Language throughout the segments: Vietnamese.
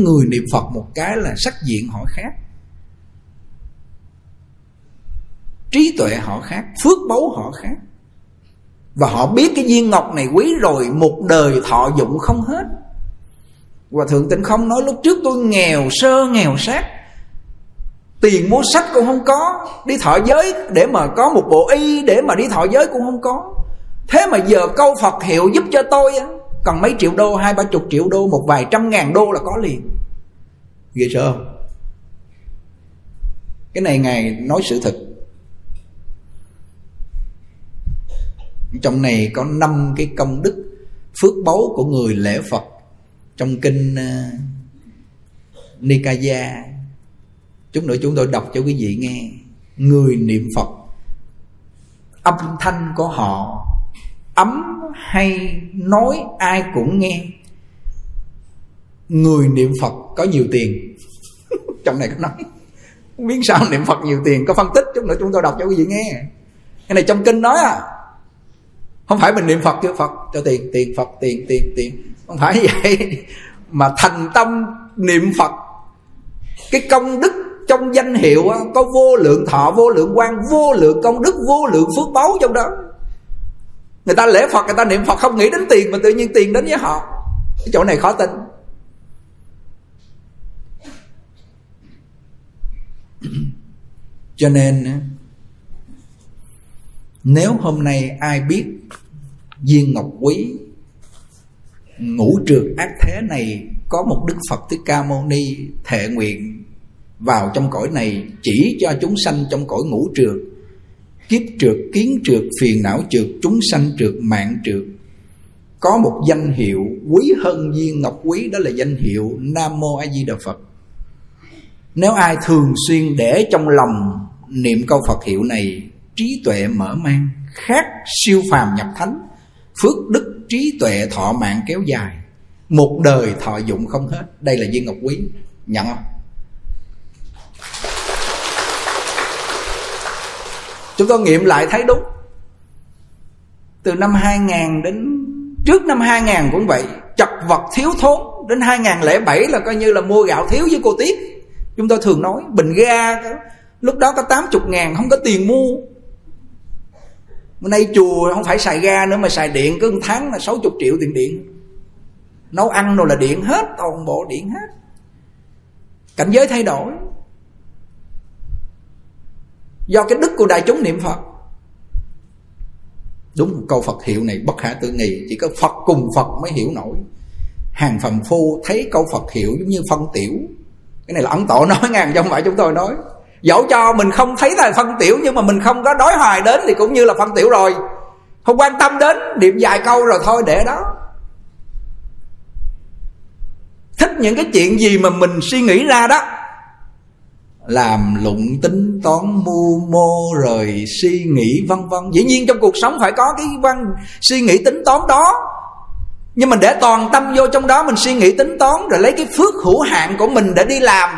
người niệm phật một cái là sắc diện họ khác. Trí tuệ họ khác, phước báu họ khác. Và họ biết cái viên ngọc này quý rồi, một đời thọ dụng không hết. Và thượng tịnh không nói lúc trước tôi nghèo sơ, nghèo sát. Tiền mua sách cũng không có, đi thọ giới để mà có một bộ y, để mà đi thọ giới cũng không có. Thế mà giờ câu phật hiệu giúp cho tôi á còn mấy triệu đô hai ba chục triệu đô một vài trăm ngàn đô là có liền. Ghê sợ không? Cái này ngài nói sự thật. Trong này có năm cái công đức phước báu của người lễ phật. Trong kinh uh, Nikaya chúng nữa chúng tôi đọc cho quý vị nghe. Người niệm Phật âm thanh của họ ấm hay nói ai cũng nghe. Người niệm Phật có nhiều tiền. Trong này có nói. Biết sao niệm Phật nhiều tiền, có phân tích chút nữa chúng tôi đọc cho quý vị nghe. Cái này trong kinh nói à. Không phải mình niệm phật kêu phật, cho tiền tiền, phật, tiền tiền tiền. Không phải vậy. Mà thành tâm niệm phật, cái công đức trong danh hiệu có vô lượng thọ, vô lượng quan vô lượng công đức, vô lượng phước báu trong đó người ta lễ phật, người ta niệm phật, không nghĩ đến tiền, mà tự nhiên tiền đến với họ. Cái chỗ này khó tin cho nên nếu hôm nay ai biết viên ngọc quý ngũ trượt ác thế này có một đức phật thích ca mâu ni thệ nguyện vào trong cõi này chỉ cho chúng sanh trong cõi ngũ trượt kiếp trượt, kiến trượt, phiền não trượt, chúng sanh trượt, mạng trượt. Có một danh hiệu quý hơn viên ngọc quý, đó là danh hiệu nam mô a di đà phật. Nếu ai thường xuyên để trong lòng niệm câu phật hiệu này, trí tuệ mở mang, khác siêu phàm nhập thánh, phước đức trí tuệ thọ mạng kéo dài, một đời thọ dụng không hết. Đây là viên ngọc quý, nhận không? Chúng tôi nghiệm lại thấy đúng. Từ năm 2000 đến, trước năm 2000 cũng vậy, chật vật thiếu thốn. Đến 2007 là coi như là mua gạo thiếu với cô Tiết. Chúng tôi thường nói, bình ga lúc đó có 80 ngàn, không có tiền mua. Bữa nay chùa không phải xài ga nữa mà xài điện, cứ một tháng là 60 triệu tiền điện. Nấu ăn rồi là điện hết, Toàn bộ điện hết. Cảnh giới thay đổi. Do cái đức của đại chúng niệm Phật. Đúng câu Phật hiệu này, bất khả tư nghị, Chỉ có Phật cùng Phật mới hiểu nổi. Hàng phàm phu thấy câu Phật hiệu giống như phân tiểu. Cái này là ấn tổ nói ngàn trong phải chúng tôi nói. Dẫu cho mình không thấy là phân tiểu, nhưng mà mình không có đói hoài đến thì cũng như là phân tiểu rồi. Không quan tâm đến, niệm vài câu rồi thôi để đó. Thích những cái chuyện gì mà mình suy nghĩ ra đó làm lụng tính toán mưu mô rồi suy nghĩ vân vân. Dĩ nhiên trong cuộc sống phải có cái văn suy nghĩ tính toán đó. Nhưng mình để toàn tâm vô trong đó, mình suy nghĩ tính toán rồi lấy cái phước hữu hạn của mình để đi làm.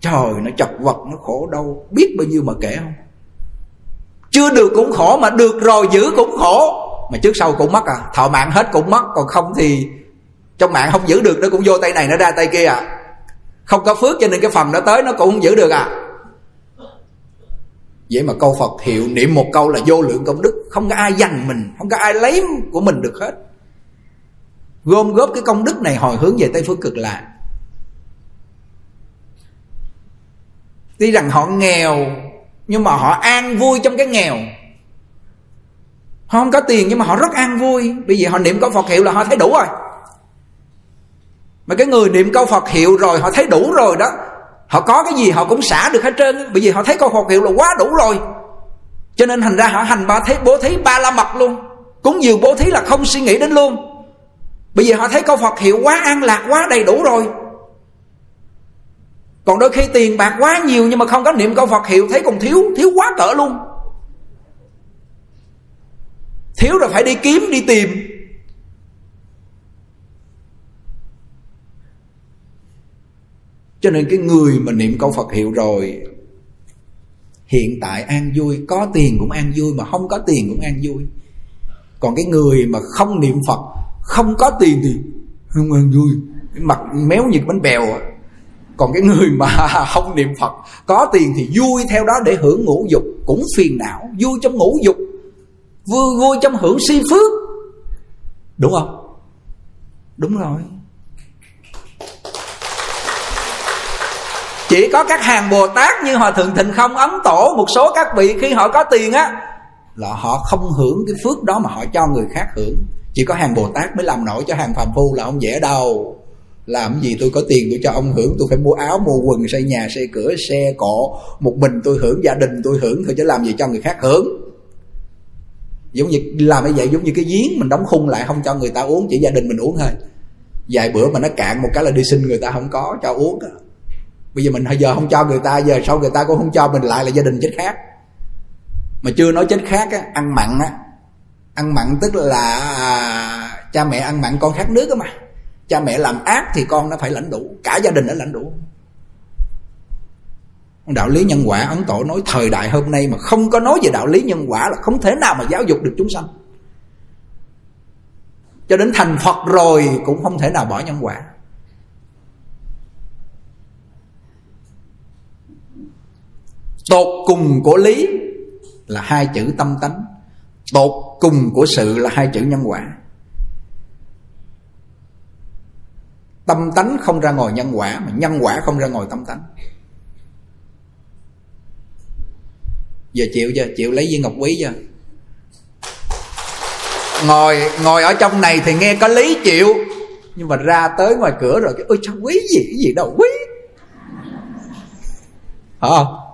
Trời, nó chật vật, nó khổ đâu Biết bao nhiêu mà kể không? Chưa được cũng khổ, mà được rồi giữ cũng khổ. Mà trước sau cũng mất à. Thọ mạng hết cũng mất, Còn không thì Trong mạng không giữ được, Nó cũng vô tay này, nó ra tay kia à. Không có phước cho nên cái phần đó tới, Nó cũng không giữ được à. Vậy mà câu Phật hiệu niệm một câu là vô lượng công đức. Không có ai giành mình, Không có ai lấy của mình được hết. Gom góp cái công đức này hồi hướng về Tây Phương Cực Lạc. Tuy rằng họ nghèo, Nhưng mà họ an vui trong cái nghèo. Họ không có tiền, nhưng mà họ rất an vui. Bởi vì họ niệm câu Phật hiệu là họ thấy đủ rồi. Mà cái người niệm câu Phật hiệu rồi, Họ thấy đủ rồi đó. Họ có cái gì họ cũng xả được hết trơn Bởi vì họ thấy câu Phật hiệu là quá đủ rồi. Cho nên thành ra họ hành ba thấy bố thí ba la mật luôn. Cúng dường bố thí là không suy nghĩ đến luôn. Bởi vì họ thấy câu Phật hiệu quá an lạc, Quá đầy đủ rồi. Còn đôi khi tiền bạc quá nhiều nhưng mà không có niệm câu Phật hiệu, thấy còn thiếu thiếu quá cỡ luôn. Thiếu rồi phải đi kiếm, đi tìm. Cho nên cái người mà niệm câu Phật hiệu rồi, hiện tại an vui, có tiền cũng an vui mà không có tiền cũng an vui. Còn cái người mà không niệm Phật, không có tiền thì không an vui. Mặt méo như bánh bèo à. còn cái người mà không niệm phật, có tiền thì vui theo đó để hưởng ngũ dục, cũng phiền não, vui trong ngũ dục, vui vui trong hưởng si phước. Đúng không? Đúng rồi. Chỉ có các hàng bồ tát như hòa thượng thịnh không ấn tổ một số các vị khi họ có tiền á, là họ không hưởng cái phước đó mà họ cho người khác hưởng. Chỉ có hàng bồ tát mới làm nổi cho hàng phàm phu là ông dễ đâu. Làm gì tôi có tiền tôi cho ông hưởng, tôi phải mua áo, mua quần, xây nhà, xây cửa, xe, cộ. Một mình tôi hưởng, gia đình tôi hưởng thôi chứ làm gì cho người khác hưởng. Giống như làm như vậy giống như cái giếng mình đóng khung lại, không cho người ta uống, chỉ gia đình mình uống thôi. Vài bữa mà nó cạn một cái là đi xin người ta không có cho uống bây giờ mình giờ không cho người ta giờ sau người ta cũng không cho mình lại là gia đình chết khác. Mà chưa nói chết khác á ăn mặn á. Ăn mặn tức là à, cha mẹ ăn mặn con khát nước á mà. Cha mẹ làm ác thì con nó phải lãnh đủ. Cả gia đình nó lãnh đủ. Đạo lý nhân quả ấn tổ nói thời đại hôm nay mà không có nói về đạo lý nhân quả là không thể nào mà giáo dục được chúng sanh. Cho đến thành phật rồi cũng không thể nào bỏ nhân quả. Tột cùng của lý là hai chữ tâm tánh. Tột cùng của sự là hai chữ nhân quả. Tâm tánh không ra ngồi nhân quả, mà nhân quả không ra ngồi tâm tánh. Giờ chịu chưa? Chịu lấy viên ngọc quý chưa? Ngồi ngồi ở trong này thì nghe có lý chịu. Nhưng mà ra tới ngoài cửa rồi cái, ôi, sao quý gì cái gì đâu, quý. Hả? không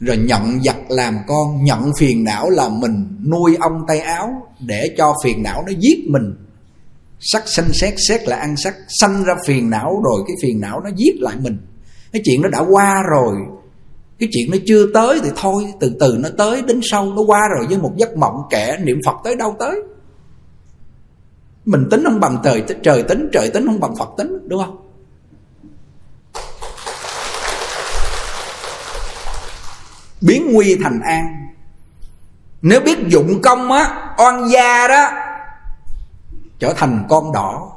rồi nhận giặc làm con, nhận phiền não là mình nuôi ông tay áo để cho phiền não nó giết mình. Sắc sanh xét xét là ăn sắc, sanh ra phiền não rồi cái phiền não nó giết lại mình. Cái chuyện nó đã qua rồi, cái chuyện nó chưa tới thì thôi, từ từ nó tới, đến sau nó qua rồi với một giấc mộng kẻ niệm phật tới đâu tới. Mình tính không bằng trời trời tính trời tính không bằng phật tính, đúng không? Biến nguy thành an. Nếu biết dụng công á, oan gia đó, trở thành con đỏ.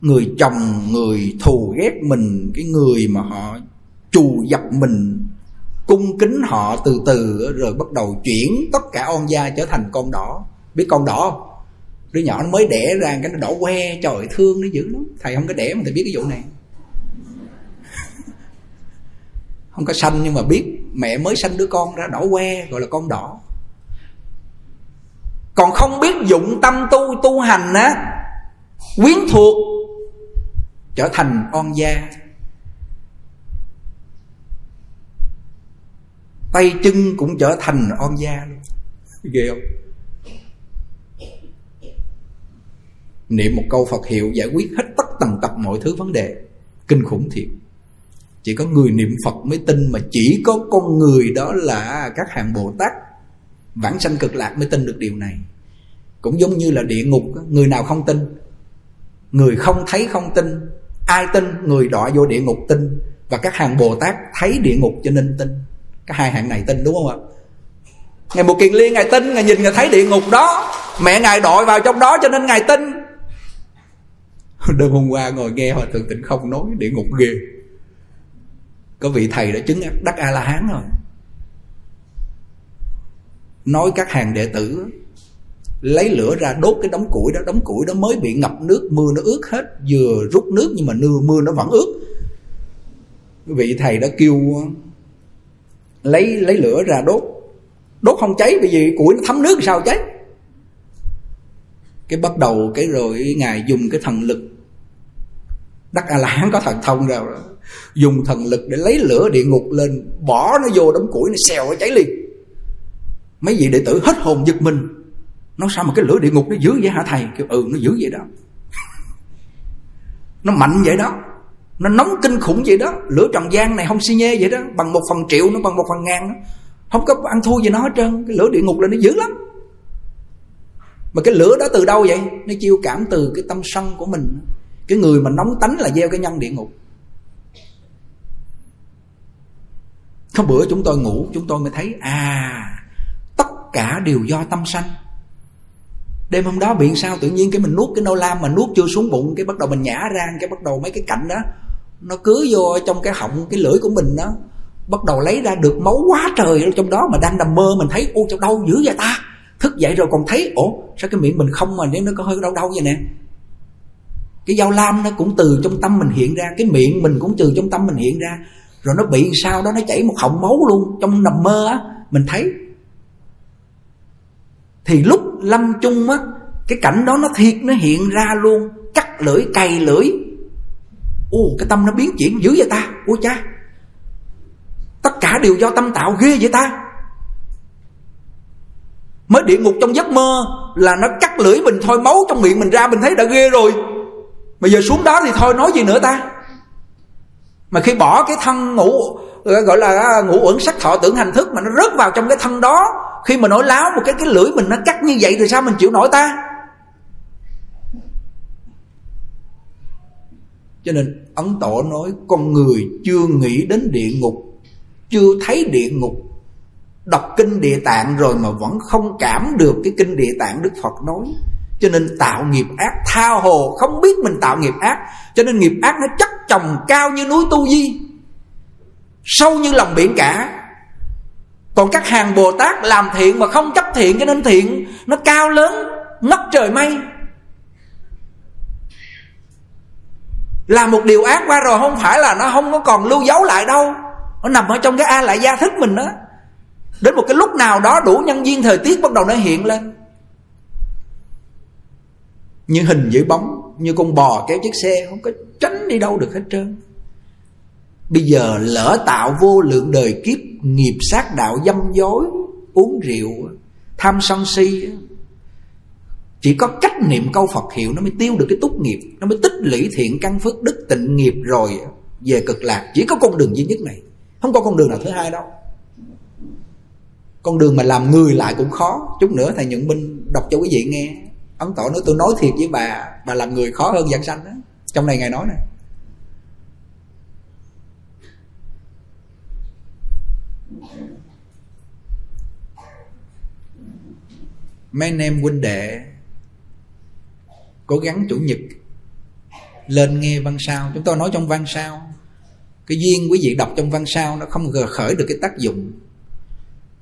Người chồng, người thù ghét mình, cái người mà họ trù dập mình, cung kính họ từ từ, rồi bắt đầu chuyển tất cả oan gia trở thành con đỏ. Biết con đỏ không? Đứa nhỏ nó mới đẻ ra, cái nó đỏ que trời thương nó dữ lắm. Thầy không có đẻ mà thầy biết cái vụ này. Không có sanh nhưng mà biết mẹ mới sanh đứa con ra, đỏ que, gọi là con đỏ. Còn không biết dụng tâm tu tu hành á, quyến thuộc, trở thành on gia. Tay chân cũng trở thành on gia luôn. Ghê không? Niệm một câu phật hiệu giải quyết hết tất tần tật mọi thứ vấn đề, kinh khủng thiệt chỉ có người niệm phật mới tin mà chỉ có con người đó là các hàng bồ tát. Vãng sanh cực lạc mới tin được điều này. Cũng giống như là địa ngục người nào không tin? Người không thấy không tin. Ai tin? Người đọa vô địa ngục tin. Và các hàng bồ tát thấy địa ngục cho nên tin. Các hai hạng này tin đúng không ạ? Ngày một kiền liên, ngài tin, ngài nhìn, ngài thấy địa ngục đó. Mẹ ngài đội vào trong đó cho nên ngài tin. Đêm hôm qua ngồi nghe hòa thượng tịnh không nói địa ngục ghê có vị thầy đã chứng đắc a la hán rồi. Nói các hàng đệ tử, lấy lửa ra đốt cái đống củi đó. Đống củi đó mới bị ngập nước, mưa nó ướt hết, vừa rút nước nhưng mà mưa mưa nó vẫn ướt. Vị thầy đã kêu, lấy lấy lửa ra đốt. Đốt không cháy bởi vì củi nó thấm nước sao cháy? Cái bắt đầu cái rồi ngài dùng cái thần lực đắc a la hán có thần thông rồi dùng thần lực để lấy lửa địa ngục lên, bỏ nó vô đống củi, nó xèo nó cháy liền. Mấy vị đệ tử hết hồn giật mình. Nó sao mà cái lửa địa ngục nó dữ vậy hả thầy? Kêu ừ nó dữ vậy đó. Nó mạnh vậy đó. Nó nóng kinh khủng vậy đó. Lửa trần gian này không xi nhê vậy đó. Bằng một phần triệu nó, bằng một phần ngàn đó. không có ăn thua gì nó hết trơn. Cái lửa địa ngục là nó dữ lắm. Mà cái lửa đó từ đâu vậy? Nó chiêu cảm từ cái tâm sân của mình. Cái người mà nóng tánh là gieo cái nhân địa ngục. Có bữa chúng tôi ngủ, chúng tôi mới thấy à tất cả đều do tâm sanh. Đêm hôm đó bị sao tự nhiên cái mình nuốt cái nô lam mà nuốt chưa xuống bụng, cái bắt đầu mình nhả ra, cái bắt đầu mấy cái cạnh đó, nó cứ vô trong cái họng, cái lưỡi của mình đó, bắt đầu lấy ra được máu quá trời ở trong đó mà đang nằm mơ mình thấy, ô trong đâu dữ vậy ta? Thức dậy rồi còn thấy, ủa, sao cái miệng mình không mà nếu nó có hơi đau đau vậy nè? Cái dao lam nó cũng từ trong tâm mình hiện ra, cái miệng mình cũng từ trong tâm mình hiện ra rồi nó bị sao đó, nó chảy một họng máu luôn, trong nằm mơ á, mình thấy. Thì lúc lâm chung á, cái cảnh đó nó thiệt, nó hiện ra luôn. Cắt lưỡi, cày lưỡi. Ô cái tâm nó biến chuyển dữ vậy ta? Ôi cha. Tất cả đều do tâm tạo ghê vậy ta? Mới địa ngục trong giấc mơ là nó cắt lưỡi mình thôi máu trong miệng mình ra, mình thấy đã ghê rồi. Mà giờ xuống đó thì thôi, nói gì nữa ta? Mà khi bỏ cái thân ngủ gọi là à, ngủ uẩn sắc thọ tưởng hành thức mà nó rớt vào trong cái thân đó, khi mà nổi láo một cái cái lưỡi mình nó cắt như vậy thì sao mình chịu nổi ta? Cho nên ấn tổ nói, con người chưa nghĩ đến địa ngục, chưa thấy địa ngục, đọc kinh địa tạng rồi mà vẫn không cảm được cái kinh địa tạng đức phật nói cho nên tạo nghiệp ác thao hồ, không biết mình tạo nghiệp ác. Cho nên nghiệp ác nó chất chồng cao như núi tu di, sâu như lòng biển cả. Còn các hàng bồ tát làm thiện mà không chấp thiện, cho nên thiện nó cao lớn, ngất trời mây. Làm một điều ác qua rồi, không phải là nó không có còn lưu dấu lại đâu. Nó nằm ở trong cái a lại gia thức mình đó. Đến một cái lúc nào đó, đủ nhân duyên thời tiết bắt đầu nó hiện lên như hình giữ bóng, như con bò kéo chiếc xe, không có tránh đi đâu được hết trơn. Bây giờ lỡ tạo vô lượng đời kiếp, nghiệp sát đạo dâm dối, uống rượu, tham sân si, chỉ có cách niệm câu Phật hiệu nó mới tiêu được cái túc nghiệp, Nó mới tích lũy thiện căn phước, đức tịnh nghiệp rồi Về cực lạc. Chỉ có con đường duy nhất này, Không có con đường nào thứ hai đâu. Con đường mà làm người lại cũng khó. Chút nữa thầy Nhuận Minh đọc cho quý vị nghe ông tổ nói, tôi nói thiệt với bà Bà làm người khó hơn giảng sanh đó. Trong này Ngài nói nè. Mấy anh em huynh đệ, cố gắng chủ nhật lên nghe văn sao. Chúng tôi nói trong văn sao. Cái duyên quý vị đọc trong văn sao nó không khởi được cái tác dụng.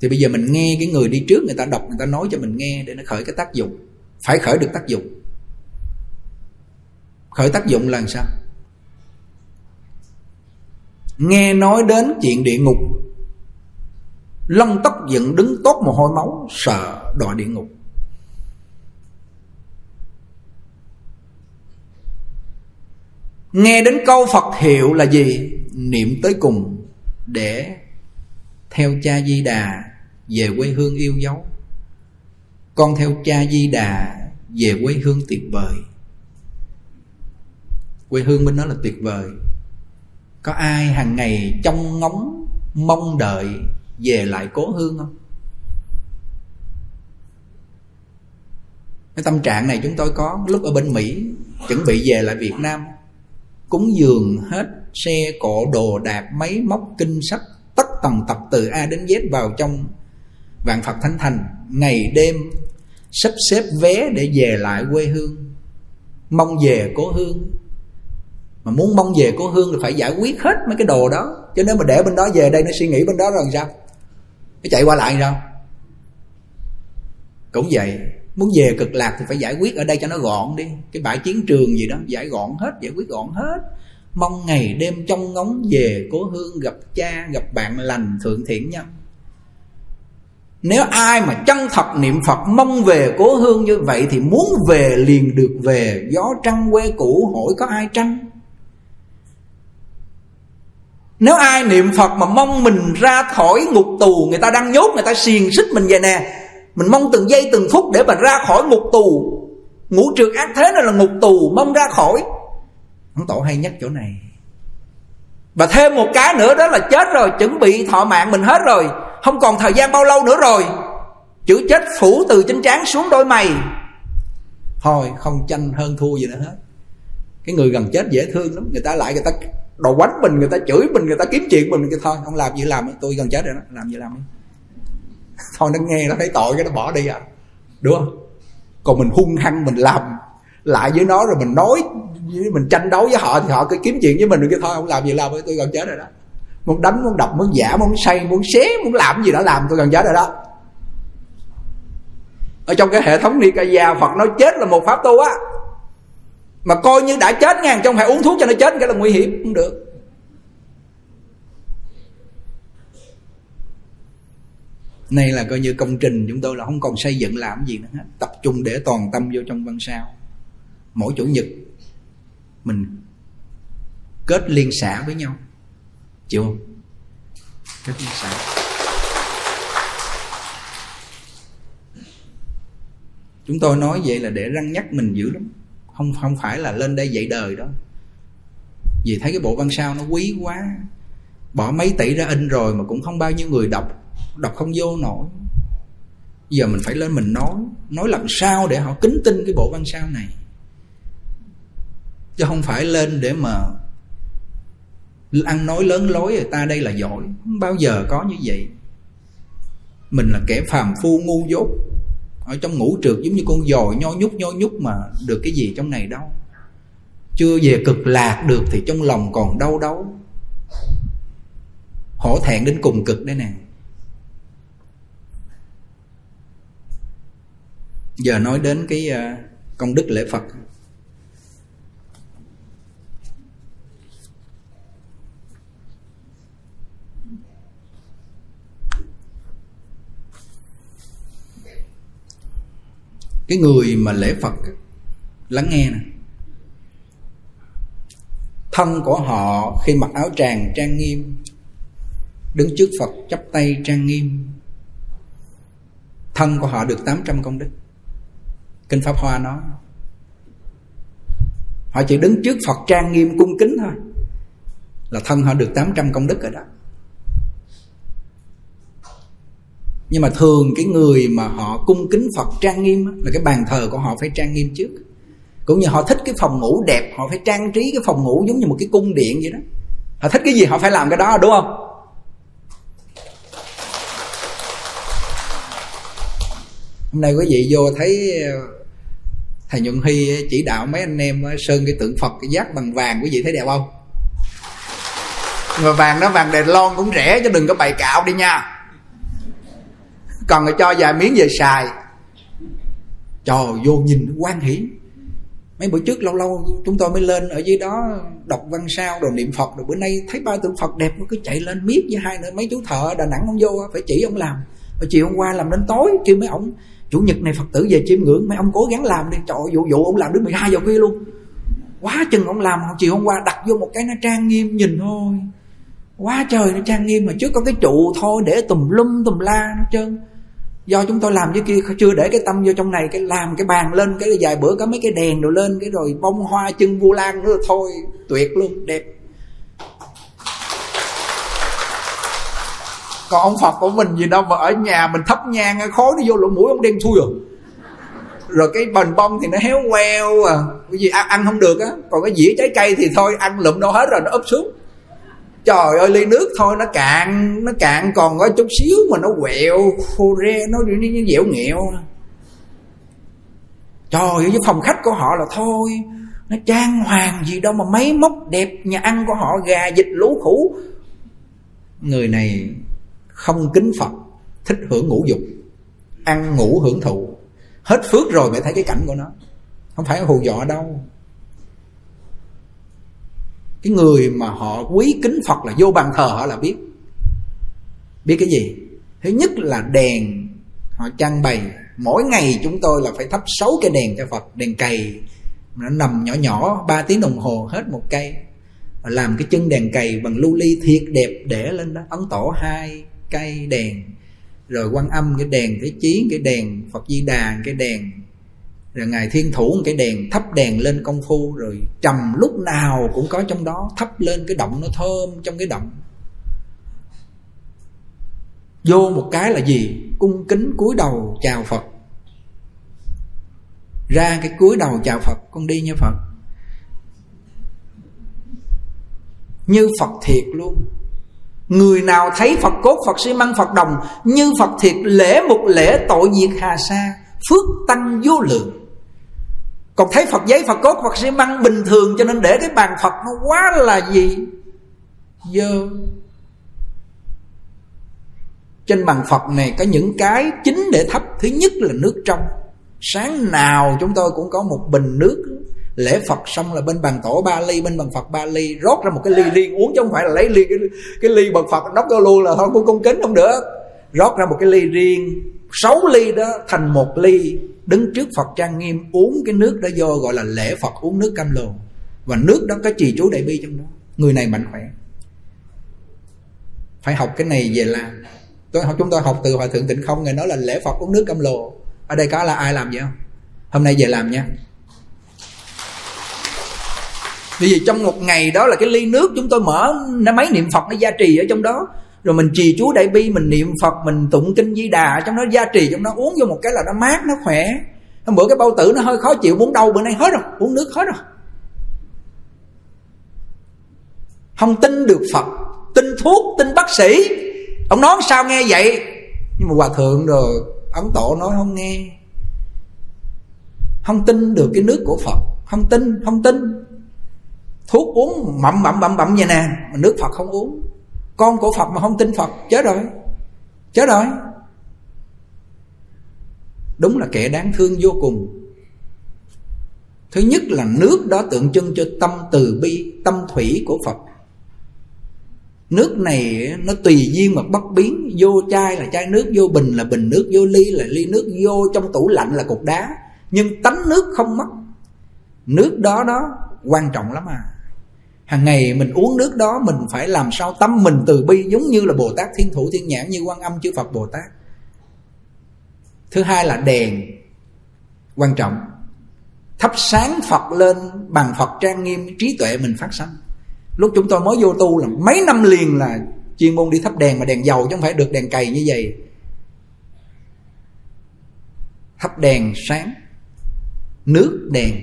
Thì bây giờ mình nghe cái người đi trước người ta đọc, người ta nói cho mình nghe để nó khởi cái tác dụng phải khởi được tác dụng. Khởi tác dụng là làm sao? Nghe nói đến chuyện địa ngục, lông tóc dựng đứng tốt mồ hôi máu, sợ đọa địa ngục. Nghe đến câu phật hiệu là gì? Niệm tới cùng để theo cha di đà về quê hương yêu dấu con theo cha di đà về quê hương tuyệt vời. Quê hương bên đó là tuyệt vời. Có ai hàng ngày trong ngóng, mong đợi về lại cố hương không? Cái tâm trạng này chúng tôi có lúc ở bên mỹ, chuẩn bị về lại việt nam. Cúng dường hết xe, cộ, đồ đạc, máy móc, kinh sách, tất tần tập từ a đến z vào trong vạn phật thánh thành ngày đêm, sắp xếp vé để về lại quê hương. Mong về cố hương. Mà muốn mong về cố hương thì phải giải quyết hết mấy cái đồ đó. Chứ nếu mà để bên đó về đây, nó suy nghĩ bên đó rồi sao? Nó chạy qua lại sao? Cũng vậy, muốn về cực lạc thì phải giải quyết ở đây cho nó gọn đi. Cái bãi chiến trường gì đó, giải gọn hết, giải quyết gọn hết. Mong ngày đêm trong ngóng về cố hương, gặp cha, gặp bạn lành thượng thiện nhân nếu ai mà chân thật niệm Phật, mong về cố hương như vậy Thì muốn về liền được về. Gió trăng quê cũ, hỏi có ai trăng? Nếu ai niệm Phật mà mong mình ra khỏi ngục tù, Người ta đang nhốt, người ta xiềng xích mình về nè. Mình mong từng giây từng phút để mà ra khỏi ngục tù. Ngũ trượt ác thế này là ngục tù? Mong ra khỏi. Ông tổ hay nhắc chỗ này. Và thêm một cái nữa đó là chết rồi, chuẩn bị thọ mạng mình hết rồi không còn thời gian bao lâu nữa rồi. Chữ chết phủ từ trên trán xuống đôi mày. Thôi, không tranh hơn thua gì nữa hết. Cái người gần chết dễ thương lắm. Người ta lại người ta đồ quánh mình, người ta chửi mình, người ta kiếm chuyện mình. Cái thôi, không làm gì làm. Tôi gần chết rồi đó. Làm gì làm thôi, nó nghe nó thấy tội cái nó bỏ đi à. Đúng không? Còn mình hung hăng, mình làm lại với nó rồi mình nói mình tranh đấu với họ thì họ cứ kiếm chuyện với mình. Rồi cái thôi, không làm gì làm. Tôi gần chết rồi đó muốn đánh, muốn đập, muốn giả, muốn say, muốn xé, muốn làm gì đó, làm, tôi gần chết rồi đó. Ở trong cái hệ thống Nikaya, Phật nói chết là một pháp tu á. Mà coi như đã chết ngàn trong phải uống thuốc cho nó chết, cái là nguy hiểm, không được. Này là coi như công trình chúng tôi là không còn xây dựng làm gì nữa hết. Tập trung để toàn tâm vô trong văn sao. Mỗi chủ nhật, Mình kết liên xã với nhau. Kết liên xã Chúng tôi nói vậy là để răng nhắc mình dữ lắm. Không không phải là lên đây dạy đời đó Vì thấy cái bộ văn sao nó quý quá. Bỏ mấy tỷ ra in rồi mà cũng không bao nhiêu người đọc. Đọc không vô nổi. Giờ mình phải lên mình nói. Nói làm sao để họ kính tin cái bộ văn sao này? Chứ không phải lên để mà ăn nói lớn lối người ta đây là giỏi. Không bao giờ có như vậy? Mình là kẻ phàm phu ngu dốt. Ở trong ngũ trượt giống như con dòi nho nhúc nho nhúc mà được cái gì trong này đâu. Chưa về cực lạc được thì trong lòng còn đau đớn hổ thẹn đến cùng cực đây nè. Giờ nói đến cái à, công đức lễ phật. Cái người mà lễ phật lắng nghe nè. Thân của họ khi mặc áo tràng trang nghiêm, đứng trước phật chắp tay trang nghiêm. Thân của họ được 800 công đức. Kinh pháp hoa nói, họ chỉ đứng trước phật trang nghiêm, cung kính thôi, là thân họ được 800 công đức rồi đó. Nhưng mà thường cái người mà họ cung kính phật trang nghiêm là cái bàn thờ của họ phải trang nghiêm trước. Cũng như họ thích cái phòng ngủ đẹp, họ phải trang trí cái phòng ngủ giống như một cái cung điện vậy đó. Họ thích cái gì họ phải làm cái đó, đúng không? Hôm nay quý vị vô thấy ờ, thầy nhuận hy chỉ đạo mấy anh em sơn cái tượng phật, cái giác bằng vàng, quý vị thấy đẹp không? Mà vàng đó, vàng đèn lon cũng rẻ, chứ đừng có bày cạo đi nha còn rồi cho vài miếng về xài. Trời, vô nhìn quan hỷ. Mấy bữa trước lâu lâu chúng tôi mới lên ở dưới đó đọc văn sao rồi niệm phật, rồi bữa nay thấy ba tượng phật đẹp, nó cứ chạy lên miết với hai nữa. Mấy chú thợ đà nẵng không vô phải chỉ ông làm. Mà chiều hôm qua làm đến tối, kêu mấy ông, chủ nhật này phật tử về chiêm ngưỡng. Mấy ông cố gắng làm đi. Trời vụ vụ ông làm đến 12 giờ khuya luôn. Quá chừng ông làm chiều hôm qua đặt vô một cái nó trang nghiêm, nhìn thôi. Quá trời nó trang nghiêm mà trước có cái trụ thôi, để tùm lum tùm la nó trơn do chúng tôi làm với kia chưa để cái tâm vô trong này cái làm cái bàn lên cái vài bữa có mấy cái đèn đồ lên cái rồi bông hoa chân vu lan nữa thôi tuyệt luôn đẹp. Còn ông phật của mình gì đâu mà ở nhà mình thắp nhang khói nó vô lỗ mũi ông đen thui rồi rồi cái bền bông thì nó héo queo à. Cái gì ăn, ăn không được á còn cái dĩa trái cây thì thôi ăn lụm đâu hết rồi nó úp xuống trời ơi ly nước thôi nó cạn nó cạn còn có chút xíu mà nó quẹo khô re nó như, như dẻo nghẹo. Trời ơi với phòng khách của họ là thôi nó trang hoàng gì đâu mà máy móc đẹp nhà ăn của họ gà vịt lú khủ. Người này không kính phật thích hưởng ngũ dục ăn ngủ hưởng thụ. Hết phước rồi mới thấy cái cảnh của nó không phải hù dọa đâu cái người mà họ quý kính phật là vô bàn thờ họ là biết. Biết cái gì? Thứ nhất là đèn họ trang bày. Mỗi ngày chúng tôi là phải thắp sáu cái đèn cho phật. Đèn cầy nó nằm nhỏ nhỏ 3 tiếng đồng hồ hết một cây. Làm cái chân đèn cầy bằng lưu ly thiệt đẹp để lên đó, ấn tổ hai cây đèn. Rồi quan âm cái đèn thế chiến cái đèn, phật di đà cái đèn rồi ngài thiên thủ một cái đèn thắp đèn lên công phu, rồi trầm lúc nào cũng có trong đó, thắp lên cái động nó thơm trong cái động. Vô một cái là gì? Cung kính cúi đầu chào phật. Ra cái cúi đầu chào phật, con đi như phật. Như phật thiệt luôn. Người nào thấy Phật cốt, Phật xi măng, Phật đồng, Như Phật thiệt lễ một lễ tội diệt hà sa, Phước tăng vô lượng còn thấy phật giấy phật cốt phật xi măng bình thường cho nên để cái bàn phật nó quá là gì? Dơ. Trên bàn phật này có những cái chính để thắp. Thứ nhất là nước trong. Sáng nào chúng tôi cũng có một bình nước. Lễ phật xong là bên bàn tổ ba ly bên bàn phật ba ly. Rót ra một cái ly riêng. Uống chứ không phải là lấy ly cái, cái ly bậc phật đắp vô luôn là thôi cũng cung kính không được. Rót ra một cái ly riêng. Sáu ly đó thành một ly đứng trước phật trang nghiêm, uống cái nước đó vô gọi là lễ phật, uống nước cam lồ. Và nước đó có trì chú đại bi trong đó. Người này mạnh khỏe. Phải học cái này về làm. Tôi học chúng tôi học từ hòa thượng tịnh không ngài nói là lễ phật, uống nước cam lồ. Ở đây có là ai làm vậy không? Hôm nay về làm nha. Vì vậy trong một ngày đó là cái ly nước chúng tôi mở, nó mấy niệm phật nó gia trì ở trong đó rồi mình trì chú đại bi, mình niệm phật, mình tụng kinh di đà, trong đó gia trì, trong đó uống vô một cái là nó mát, nó khỏe. Hôm bữa cái bao tử nó hơi khó chịu, muốn đau bữa nay hết rồi, uống nước hết rồi. Không tin được phật, tin thuốc, tin bác sĩ. Ông nói sao nghe vậy? Nhưng mà hòa thượng rồi, ấn tổ nói không nghe. Không tin được cái nước của phật, không tin không tin. Thuốc uống mậm mậm mậm mậm vậy nè, mà nước phật không uống con của phật mà không tin phật, chết rồi. Chết rồi. Đúng là kẻ đáng thương vô cùng. Thứ nhất là nước đó tượng trưng cho tâm từ bi, tâm thủy của phật. Nước này nó tùy duyên mà bất biến. Vô chai là chai nước, vô bình là bình nước, vô ly là ly nước, vô trong tủ lạnh là cục đá. Nhưng tánh nước không mất. Nước đó đó quan trọng lắm à hàng ngày mình uống nước đó, mình phải làm sao tâm mình từ bi, giống như là bồ tát thiên thủ thiên nhãn, như quan âm, chư phật bồ tát. Thứ hai là đèn, quan trọng. Thắp sáng phật lên bằng phật trang nghiêm, trí tuệ mình phát sanh. Lúc chúng tôi mới vô tu là mấy năm liền là chuyên môn đi thắp đèn mà đèn dầu chứ không phải được đèn cày như vậy. Thắp đèn sáng, nước đèn.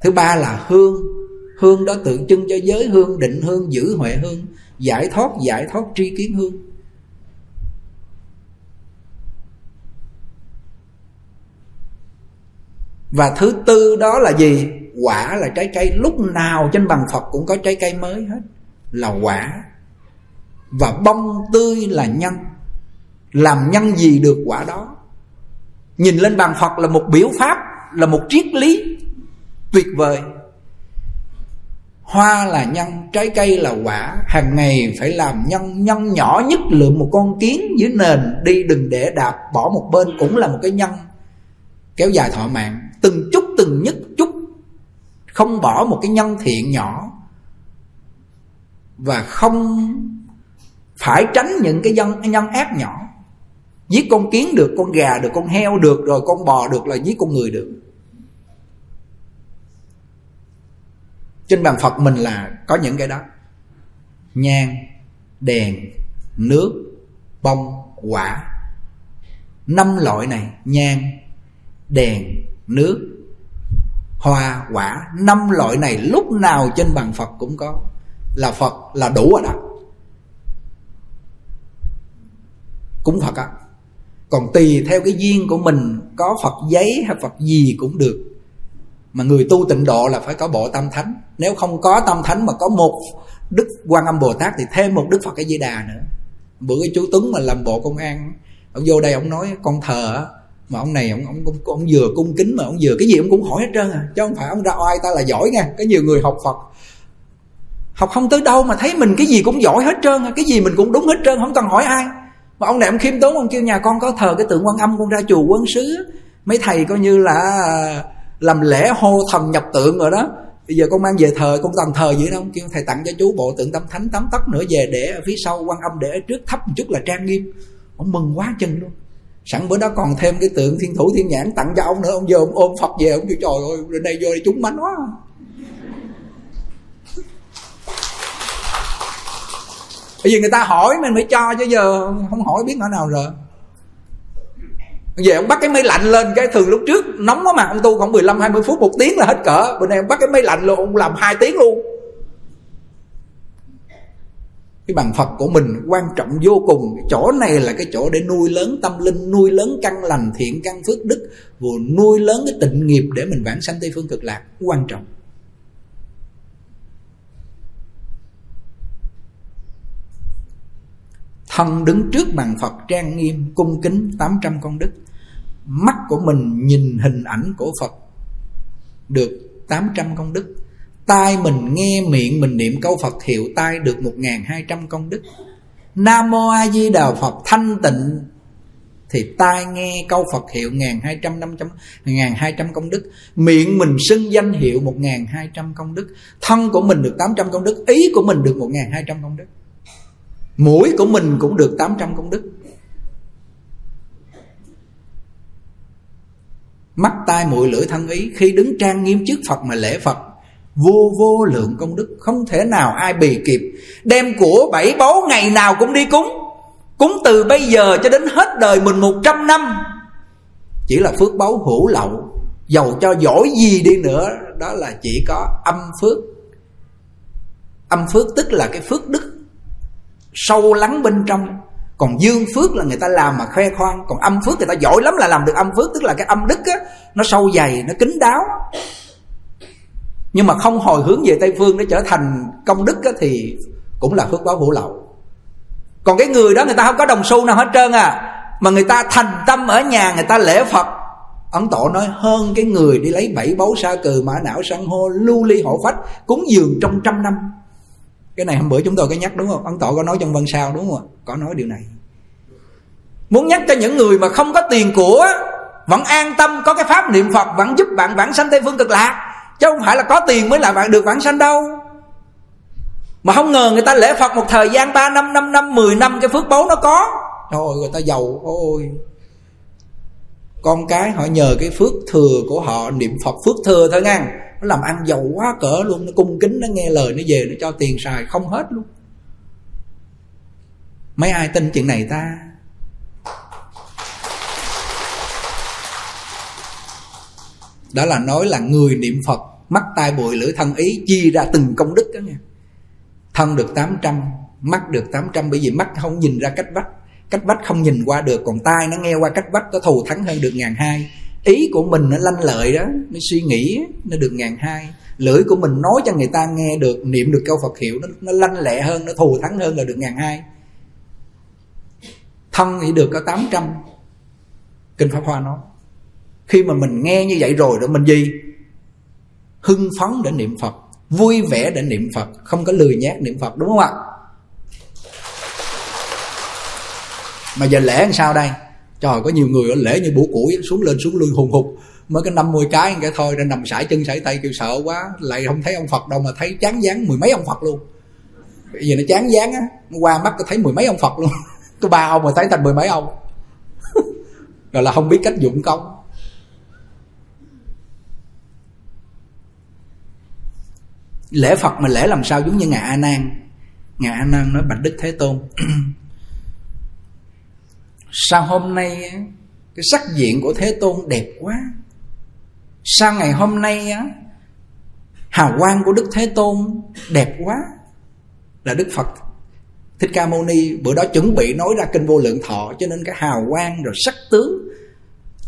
Thứ ba là hương hương đó tượng trưng cho giới hương, định hương, giữ huệ hương, giải thoát giải thoát tri kiến hương. Và thứ tư đó là gì? Quả là trái cây. Lúc nào trên bàn phật cũng có trái cây mới hết. Là quả. Và bông tươi là nhân. Làm nhân gì được quả đó? Nhìn lên bàn phật là một biểu pháp, là một triết lý tuyệt vời hoa là nhân, trái cây là quả. Hàng ngày phải làm nhân nhân nhỏ nhất lượm một con kiến dưới nền đi đừng để đạp bỏ một bên cũng là một cái nhân. Kéo dài thọ mạng, từng chút từng nhất chút, không bỏ một cái nhân thiện nhỏ. Và không phải tránh những cái nhân nhân ác nhỏ. Giết con kiến được, con gà được, con heo được, rồi con bò được là giết con người được. Trên bàn phật mình là có những cái đó. Nhang, đèn, nước, bông, quả. Năm loại này, nhang, đèn, nước, hoa, quả. Năm loại này lúc nào trên bàn phật cũng có. Là phật, là đủ rồi đó. Cúng phật á. Còn tùy theo cái duyên của mình, có phật giấy hay phật gì cũng được mà người tu tịnh độ là phải có bộ tâm thánh. Nếu không có tâm thánh mà có một đức quan âm bồ tát thì thêm một đức phật cái di đà nữa. Bữa cái chú tuấn mà làm bộ công an ông vô đây ông nói con thờ mà ông này ông, ông ông ông vừa cung kính mà ông vừa cái gì ông cũng hỏi hết trơn à. Chứ không phải ông ra oai ta là giỏi nha có nhiều người học phật. Học không tới đâu mà thấy mình cái gì cũng giỏi hết trơn à, cái gì mình cũng đúng hết trơn không cần hỏi ai. Mà ông này ông khiêm tốn ông kêu nhà con có thờ cái tượng quan âm con ra chùa quân sứ mấy thầy coi như là làm lễ hô thần nhập tượng rồi đó. Bây giờ con mang về thờ, con cần thờ gì đâu kêu thầy tặng cho chú bộ tượng tâm thánh tám tấc nữa về để ở phía sau quan âm để ở trước thấp một chút là trang nghiêm. Ông mừng quá chừng luôn. Sẵn bữa đó còn thêm cái tượng thiên thủ thiên nhãn tặng cho ông nữa. Ông giờ ông ôm phật về, ông kêu, trời ơi, lên đây vô đây chúng mánh quá. Bởi vì người ta hỏi mình mới cho chứ giờ không hỏi biết ở nào rồi về ông bắt cái máy lạnh lên, cái thường lúc trước nóng quá mà, ông tu khoảng 15 20 phút, một tiếng là hết cỡ. Bữa nay ông bắt cái máy lạnh luôn ông làm hai tiếng luôn. Cái bằng phật của mình quan trọng vô cùng. Chỗ này là cái chỗ để nuôi lớn tâm linh, nuôi lớn căn lành, thiện căn phước đức, vừa nuôi lớn cái tịnh nghiệp để mình vãng sanh tây phương cực lạc, quan trọng. Thân đứng trước bàn Phật trang nghiêm, cung kính 800 con đức mắt của mình nhìn hình ảnh của Phật. Được 800 công đức. Tai mình nghe miệng mình niệm câu Phật hiệu tai được 1.200 công đức Nam Mô A Di Đà Phật thanh tịnh. Thì tai nghe câu Phật hiệu 1200 500 1200 công đức, miệng mình xưng danh hiệu 1200 công đức, thân của mình được 800 công đức, ý của mình được 1200 công đức. Mũi của mình cũng được 800 công đức. Mắt tai mũi lưỡi thân ý, Khi đứng trang nghiêm trước Phật mà lễ Phật, Vô vô lượng công đức, Không thể nào ai bì kịp. Đem của bảy báu ngày nào cũng đi cúng. Cúng từ bây giờ cho đến hết đời mình 100 năm. Chỉ là phước báu hữu lậu, giàu cho giỏi gì đi nữa, Đó là chỉ có âm phước. Âm phước tức là cái phước đức sâu lắng bên trong còn dương phước là người ta làm mà khoe khoang. Còn âm phước người ta giỏi lắm là làm được âm phước tức là cái âm đức á nó sâu dày nó kín đáo. Nhưng mà không hồi hướng về tây phương để trở thành công đức á, thì cũng là phước báo hữu lậu. Còn cái người đó người ta không có đồng xu nào hết trơn à. Mà người ta thành tâm ở nhà người ta lễ phật. Ấn tổ nói hơn cái người đi lấy bảy báu sa cừ mã não san hô lưu ly hộ phách cúng dường trong trăm năm cái này hôm bữa chúng tôi có nhắc đúng không? Ông tổ có nói trong văn sao đúng không có nói điều này. Muốn nhắc cho những người mà không có tiền của, vẫn an tâm, có cái pháp niệm phật, vẫn giúp bạn vãng sanh tây phương cực lạc, chứ không phải là có tiền mới là bạn được vãng sanh đâu. Mà không ngờ người ta lễ phật một thời gian 3 năm 5 năm 10 năm, cái phước báu nó có. Rồi người ta giàu, ôi. Con cái họ nhờ cái phước thừa của họ, niệm phật phước thừa thôi ngang nó làm ăn giàu quá cỡ luôn, nó cung kính, nó nghe lời, nó về, nó cho tiền xài, không hết luôn. Mấy ai tin chuyện này ta? Đó là nói là người niệm phật, mắt tai bụi lưỡi thân ý chia ra từng công đức đó nha thân được 800 mắt được 800 bởi vì mắt không nhìn ra cách vách. Cách vách không nhìn qua được, còn tai nó nghe qua cách vách có thù thắng hơn được ngàn hai ý của mình nó lanh lợi đó nó suy nghĩ nó được ngàn hai. Lưỡi của mình nói cho người ta nghe được niệm được câu phật hiệu nó, nó lanh lẹ hơn nó thù thắng hơn là được ngàn hai. Thân thì được có 800 kinh pháp hoa nói khi mà mình nghe như vậy rồi đó mình gì? Hưng phấn để niệm phật vui vẻ để niệm phật không có lười nhác niệm phật đúng không ạ? Mà giờ lễ làm sao đây? Trời, có nhiều người ở lễ như bổ củi xuống lên xuống lui hùng hục. Mới cái 50 cái cái thôi, ra nằm sải chân sải tay kêu sợ quá. Lại không thấy ông Phật đâu mà thấy chán dáng mười mấy ông Phật luôn. Bây giờ nó chán dáng á, nó qua mắt tôi thấy mười mấy ông Phật luôn. Có ba ông mà thấy thành mười mấy ông. Rồi là không biết cách dụng công. Lễ Phật mà lễ làm sao giống như ngài A Nan? Ngài A Nan nói, bạch Đức Thế Tôn sao hôm nay cái sắc diện của thế tôn đẹp quá? Sao ngày hôm nay á, hào quang của đức thế tôn đẹp quá? Là đức phật thích ca mâu ni bữa đó chuẩn bị nói ra kinh vô lượng thọ cho nên cái hào quang rồi sắc tướng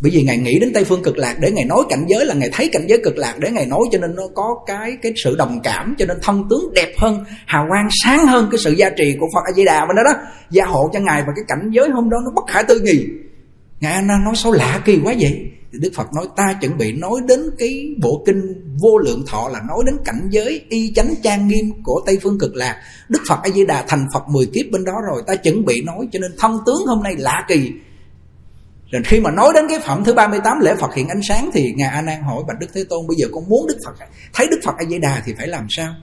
bởi vì ngài nghĩ đến tây phương cực lạc để ngài nói cảnh giới là ngài thấy cảnh giới cực lạc để ngài nói cho nên nó có cái cái sự đồng cảm, cho nên thân tướng đẹp hơn, hào quang sáng hơn cái sự gia trì của phật a di đà bên đó đó. Gia hộ cho ngài và cái cảnh giới hôm đó nó bất khả tư nghị. Ngài anh nói sao lạ kỳ quá vậy? Thì đức phật nói, ta chuẩn bị nói đến cái bộ kinh vô lượng thọ là nói đến cảnh giới y chánh trang nghiêm của tây phương cực lạc. Đức phật a di đà thành phật 10 kiếp bên đó rồi, ta chuẩn bị nói cho nên thân tướng hôm nay lạ kỳ rồi khi mà nói đến cái phẩm thứ 38 lễ Phật hiện ánh sáng thì Ngài A Nan hỏi Bạch Đức Thế Tôn bây giờ con muốn Đức Phật à? thấy Đức Phật A Di Đà thì phải làm sao?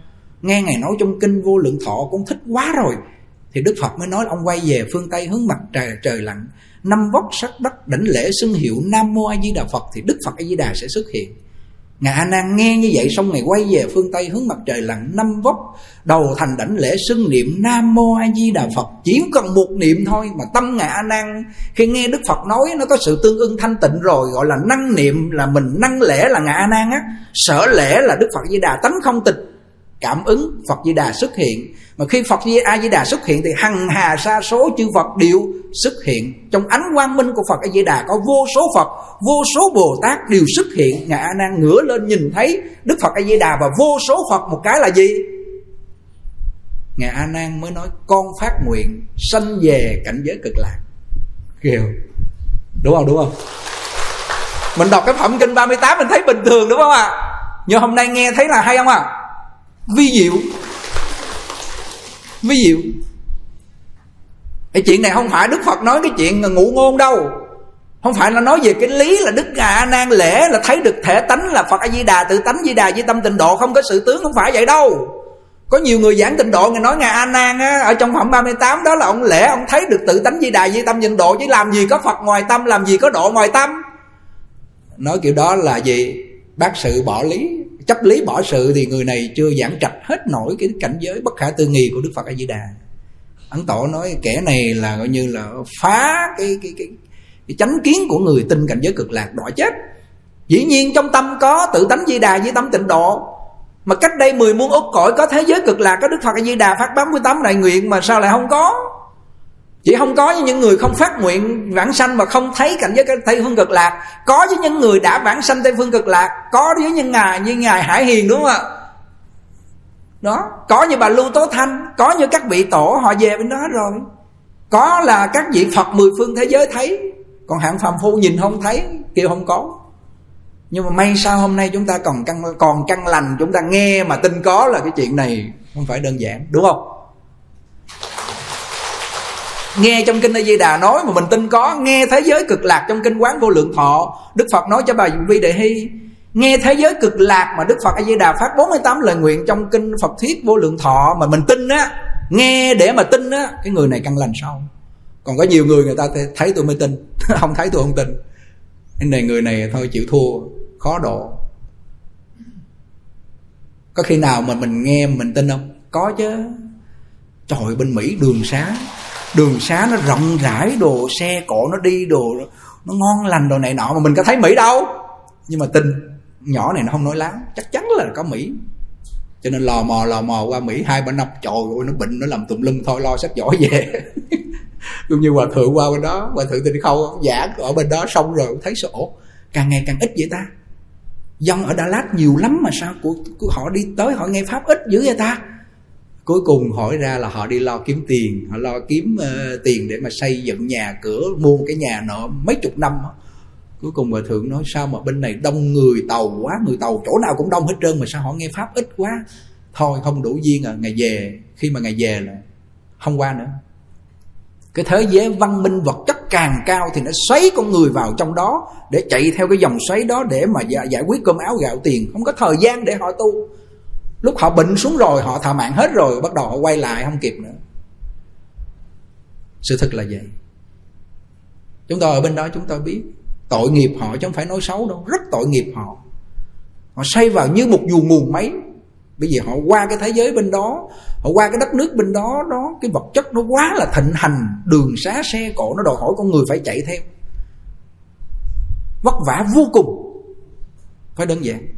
Nghe Ngài nói trong kinh vô lượng thọ con thích quá rồi. Thì Đức Phật mới nói ông quay về phương Tây hướng mặt trời trời lặn, năm vóc sắc đất đảnh lễ xưng hiệu Nam Mô A Di Đà Phật thì Đức Phật A Di Đà sẽ xuất hiện. Ngài A Nan nghe như vậy xong ngày quay về phương Tây hướng mặt trời lặn năm vóc, đầu thành đảnh lễ xưng niệm Nam Mô A Di Đà Phật. Chỉ cần một niệm thôi mà tâm Ngài A Nan khi nghe Đức Phật nói nó có sự tương ưng thanh tịnh rồi, gọi là năng niệm là mình năng lễ là Ngài A Nan á. Sở lễ là Đức Phật Di Đà tánh không tịch. Cảm ứng phật di đà xuất hiện mà khi phật di a di đà xuất hiện thì hằng hà sa số chư phật đều xuất hiện. Trong ánh quang minh của phật a di đà có vô số phật, vô số bồ tát đều xuất hiện. Ngài a nan ngửa lên nhìn thấy đức phật a di đà và vô số phật. Một cái là gì? Ngài a nan mới nói, con phát nguyện sanh về cảnh giới cực lạc. Kêu đúng không? Đúng không? Mình đọc cái phẩm kinh 38 mình thấy bình thường, đúng không ạ? À? nhưng hôm nay nghe thấy là hay không ạ? À? vi diệu ví dụ cái chuyện này không phải đức phật nói cái chuyện ngụ ngôn đâu. Không phải là nói về cái lý là đức a nan lễ là thấy được thể tánh là phật a di đà tự tánh di đà di tâm tịnh độ không có sự tướng không phải vậy đâu. Có nhiều người giảng tịnh độ người nói ngài a nan á, ở trong phẩm 38 đó là ông lễ ông thấy được tự tánh di đà di tâm tịnh độ chứ làm gì có phật ngoài tâm làm gì có độ ngoài tâm. Nói kiểu đó là gì? Bác sự bỏ lý chấp lý bỏ sự thì người này chưa giảng trạch hết nổi cái cảnh giới bất khả tư nghị của đức phật a di đà ấn tổ nói kẻ này là coi như là phá cái cái cái, cái chánh kiến của người tin cảnh giới cực lạc đọa chết. Dĩ nhiên trong tâm có tự tánh di đà với tâm tịnh độ. Mà cách đây mười muôn ức cõi có thế giới cực lạc có đức phật a di đà phát 88 đại nguyện mà sao lại không có? Chỉ không có với những người không phát nguyện vãng sanh mà không thấy cảnh giới tây phương cực lạc. Có với những người đã vãng sanh tây phương cực lạc, có với những ngài như ngài hải hiền đúng không ạ? Đó, có như bà lưu tố thanh, có như các vị tổ họ về bên đó rồi. Có là các vị phật mười phương thế giới thấy. Còn hạng phàm phu nhìn không thấy, kêu không có. Nhưng mà may sao hôm nay chúng ta còn căn còn căn lành, chúng ta nghe mà tin có là cái chuyện này không phải đơn giản, đúng không? Nghe trong kinh A Di Đà nói mà mình tin có, nghe thế giới cực lạc trong kinh quán vô lượng thọ, Đức Phật nói cho bà Vi Đề Hy, nghe thế giới cực lạc mà Đức Phật A Di Đà phát 48 lời nguyện trong kinh Phật thuyết vô lượng thọ mà mình tin á, nghe để mà tin á, cái người này căn lành sau còn có nhiều người người ta thấy tôi mới tin, không thấy tôi không tin. Nên này người này thôi chịu thua, khó độ. Có khi nào mà mình nghe mình tin không? Có chứ. Trời bên mỹ đường xá đường xá nó rộng rãi đồ xe cộ nó đi đồ nó ngon lành đồ này nọ mà mình có thấy mỹ đâu. Nhưng mà tin nhỏ này nó không nói láo. Chắc chắn là có mỹ. Cho nên lò mò lò mò qua mỹ hai ba năm trời ơi nó bệnh nó làm tùm lum thôi lo sách giỏi về. Cũng như hòa thượng qua bên đó hòa thượng thì khâu giảng ở bên đó xong rồi cũng thấy sổ càng ngày càng ít vậy ta. Dân ở đà lạt nhiều lắm mà sao? Của, của họ đi tới họ nghe pháp ít dữ vậy ta? Cuối cùng hỏi ra là họ đi lo kiếm tiền. Họ lo kiếm uh, tiền để mà xây dựng nhà cửa mua cái nhà nọ mấy chục năm cuối cùng bà thượng nói sao mà bên này đông người tàu quá người tàu chỗ nào cũng đông hết trơn mà sao họ nghe pháp ít quá? Thôi không đủ duyên à ngày về. Khi mà ngày về là không qua nữa. Cái thế giới văn minh vật chất càng cao thì nó xoáy con người vào trong đó để chạy theo cái dòng xoáy đó để mà giải quyết cơm áo gạo tiền. Không có thời gian để họ tu lúc họ bệnh xuống rồi, họ thà mạng hết rồi, bắt đầu họ quay lại, không kịp nữa. Sự thật là vậy. Chúng tôi ở bên đó, chúng tôi biết tội nghiệp họ chứ không phải nói xấu đâu, rất tội nghiệp họ. Họ xây vào như một dù nguồn máy. Bây giờ họ qua cái thế giới bên đó, họ qua cái đất nước bên đó đó, cái vật chất nó quá là thịnh hành, đường xá xe cộ, nó đòi hỏi con người phải chạy theo. Vất vả vô cùng. Phải đơn giản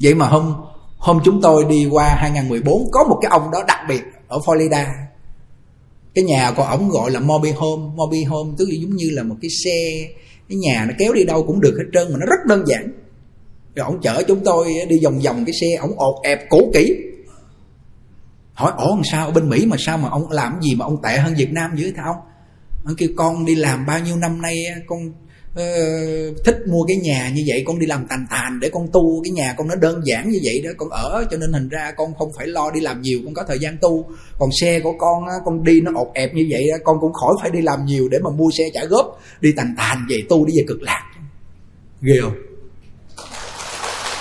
vậy mà hôm hôm chúng tôi đi qua 2014 có một cái ông đó đặc biệt ở Florida. Cái nhà của ổng gọi là mobile Home. Mobile Home tức là giống như là một cái xe. Cái nhà nó kéo đi đâu cũng được hết trơn mà nó rất đơn giản. Rồi ổng chở chúng tôi đi vòng vòng cái xe, ổng ột ẹp cũ kỹ. Hỏi ổ làm sao? Ở bên Mỹ mà sao mà ông làm gì mà ông tệ hơn Việt Nam dữ không ông? Kêu, con đi làm bao nhiêu năm nay con uh, thích mua cái nhà như vậy con đi làm tàn tàn để con tu cái nhà con nó đơn giản như vậy đó con ở cho nên hình ra con không phải lo đi làm nhiều con có thời gian tu. Còn xe của con con đi nó ột ẹp như vậy con cũng khỏi phải đi làm nhiều để mà mua xe trả góp đi tàn tàn vậy tu đi về cực lạc. Ghê không?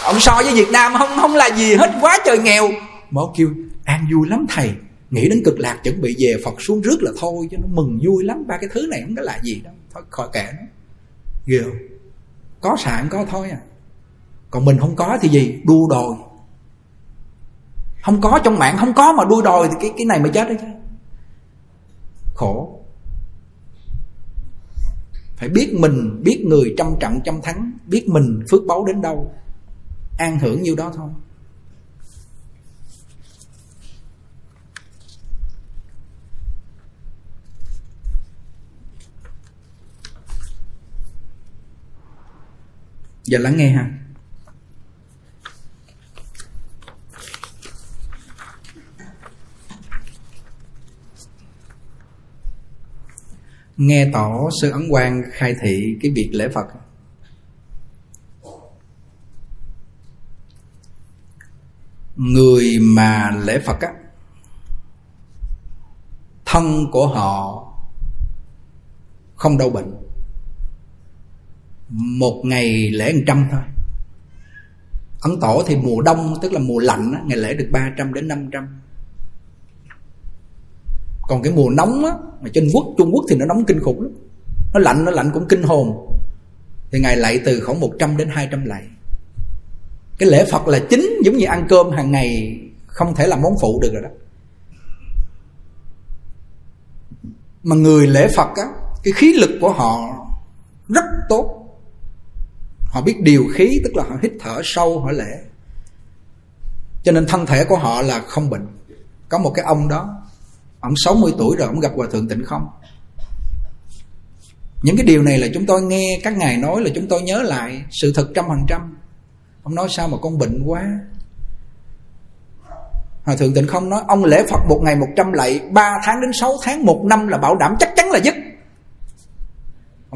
Ông so với việt nam không không là gì hết quá trời nghèo. Mà ông kêu an vui lắm thầy nghĩ đến cực lạc chuẩn bị về phật xuống rước là thôi cho nó mừng vui lắm. Ba cái thứ này không có là gì đâu thôi khỏi kệ nó ghê không có sạn có thôi à. Còn mình không có thì gì? Đua đòi không có trong mạng, không có mà đua đòi thì cái cái này mới chết đấy chứ. Khổ. Phải biết mình, biết người trăm trận trăm thắng, biết mình phước báu đến đâu, an hưởng nhiêu đó thôi. Giờ lắng nghe ha. Nghe tỏ sư ấn quang khai thị cái việc lễ phật. Người mà lễ phật á, thân của họ không đau bệnh một ngày lễ một trăm thôi. Ấn tổ thì mùa đông tức là mùa lạnh á, ngày lễ được 300 đến 500 còn cái mùa nóng á mà trên quốc trung quốc thì nó nóng kinh khủng lắm. Nó lạnh nó lạnh cũng kinh hồn. Thì ngày lạy từ khoảng 100 đến 200 lạy. Cái lễ phật là chính giống như ăn cơm hàng ngày không thể làm món phụ được rồi đó. Mà người lễ phật á cái khí lực của họ rất tốt họ biết điều khí, tức là họ hít thở sâu, họ lẽ cho nên thân thể của họ là không bệnh. Có một cái ông đó, ông 60 tuổi rồi, ông gặp hòa thượng tịnh không? Những cái điều này là chúng tôi nghe, các ngài nói là chúng tôi nhớ lại sự thật trăm phần trăm. Ông nói sao mà con bệnh quá? Hòa thượng tịnh không nói, Ông lễ Phật một ngày một trăm lạy, ba tháng đến sáu tháng, một năm là bảo đảm chắc chắn là dứt.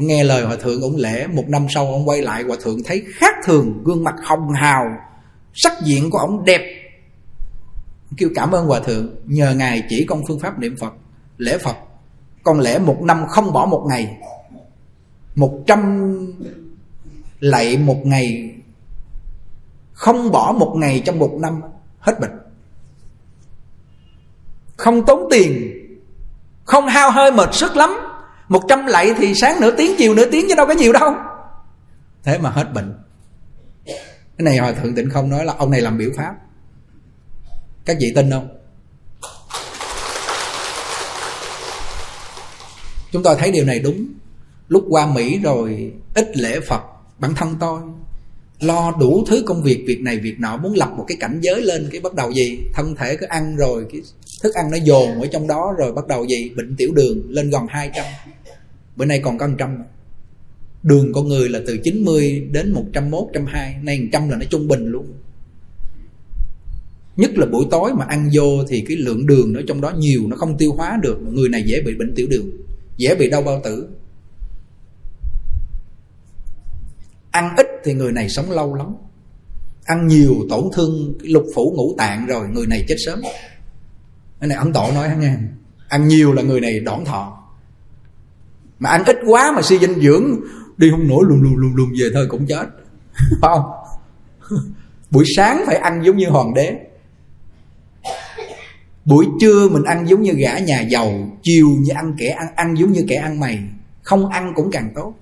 Ông nghe lời hòa thượng, ông lễ. Một năm sau, ông quay lại, hòa thượng thấy khác thường, Gương mặt hồng hào, Sắc diện của ông đẹp. Kêu cảm ơn hòa thượng. Nhờ ngài chỉ con phương pháp niệm Phật, Lễ Phật. Con lễ một năm không bỏ một ngày. Một trăm lạy một ngày. Không bỏ một ngày trong một năm, Hết bệnh. Không tốn tiền, Không hao hơi mệt sức lắm một trăm lạy thì sáng nửa tiếng, chiều nửa tiếng chứ đâu có nhiều đâu. Thế mà hết bệnh. Cái này hòa thượng tịnh không nói là ông này làm biểu pháp. Các vị tin không? Chúng tôi thấy điều này đúng. Lúc qua mỹ rồi, ít lễ phật, bản thân tôi, lo đủ thứ công việc việc này, việc nọ, muốn lập một cái cảnh giới lên, cái bắt đầu gì? Thân thể cứ ăn rồi, cái thức ăn nó dồn ở trong đó rồi bắt đầu gì? Bệnh tiểu đường, lên gần 200 bữa nay còn có 100 đường con người là từ 90 đến 101 120 nay 100 là nó trung bình luôn. Nhất là buổi tối mà ăn vô thì cái lượng đường nó trong đó nhiều, nó không tiêu hóa được. Người này dễ bị bệnh tiểu đường, dễ bị đau bao tử. Ăn ít thì người này sống lâu lắm. Ăn nhiều tổn thương lục phủ ngũ tạng rồi, người này chết sớm. Cái này ấn tổ nói nghe ăn nhiều là người này đỏn thọ mà ăn ít quá mà suy dinh dưỡng, đi không nổi luôn luôn luôn luôn về thôi, cũng chết. Phải không? Buổi sáng phải ăn giống như hoàng đế. Buổi trưa mình ăn giống như gã nhà giàu, chiều như ăn kẻ ăn ăn giống như kẻ ăn mày. Không ăn cũng càng tốt.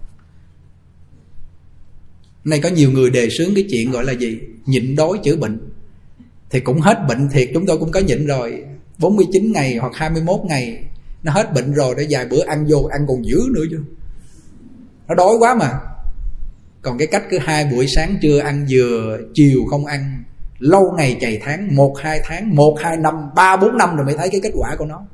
Nay có nhiều người đề xướng cái chuyện gọi là gì? Nhịn đói chữa bệnh. Thì cũng hết bệnh thiệt, chúng tôi cũng có nhịn rồi. 49 ngày hoặc 21 ngày nó hết bệnh rồi, để vài bữa ăn vô, ăn còn dữ nữa chứ. Nó đói quá mà. Còn cái cách cứ hai buổi sáng trưa ăn dừa chiều không ăn, lâu ngày chày tháng, một, hai tháng, một, hai năm, ba, bốn năm rồi mới thấy cái kết quả của nó.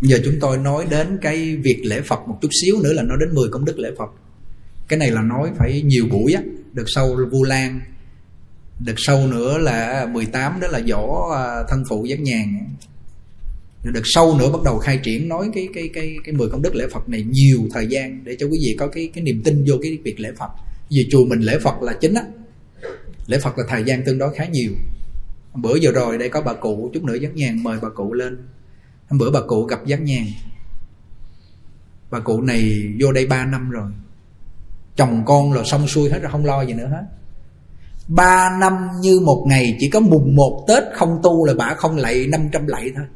Giờ chúng tôi nói đến cái việc lễ Phật một chút xíu nữa là nói đến 10 công đức lễ Phật cái này là nói phải nhiều buổi á đợt sau vu lan đợt sau nữa là 18 đó là võ à, thân phụ giác nhàn. Đợt sau nữa bắt đầu khai triển nói cái cái cái cái mười công đức lễ Phật này nhiều thời gian để cho quý vị có cái cái niềm tin vô cái việc lễ Phật. Vì chùa mình lễ Phật là chính á. Lễ Phật là thời gian tương đối khá nhiều. Bữa vừa rồi đây có bà cụ, chút nữa giác nhàn mời bà cụ lên. Hôm bữa bà cụ gặp giác nhàn. Bà cụ này vô đây 3 năm rồi chồng con là xong xuôi hết rồi, không lo gì nữa hết. Ba năm như một ngày, chỉ có mùng một tết không tu là bà không lạy 500 lạy thôi.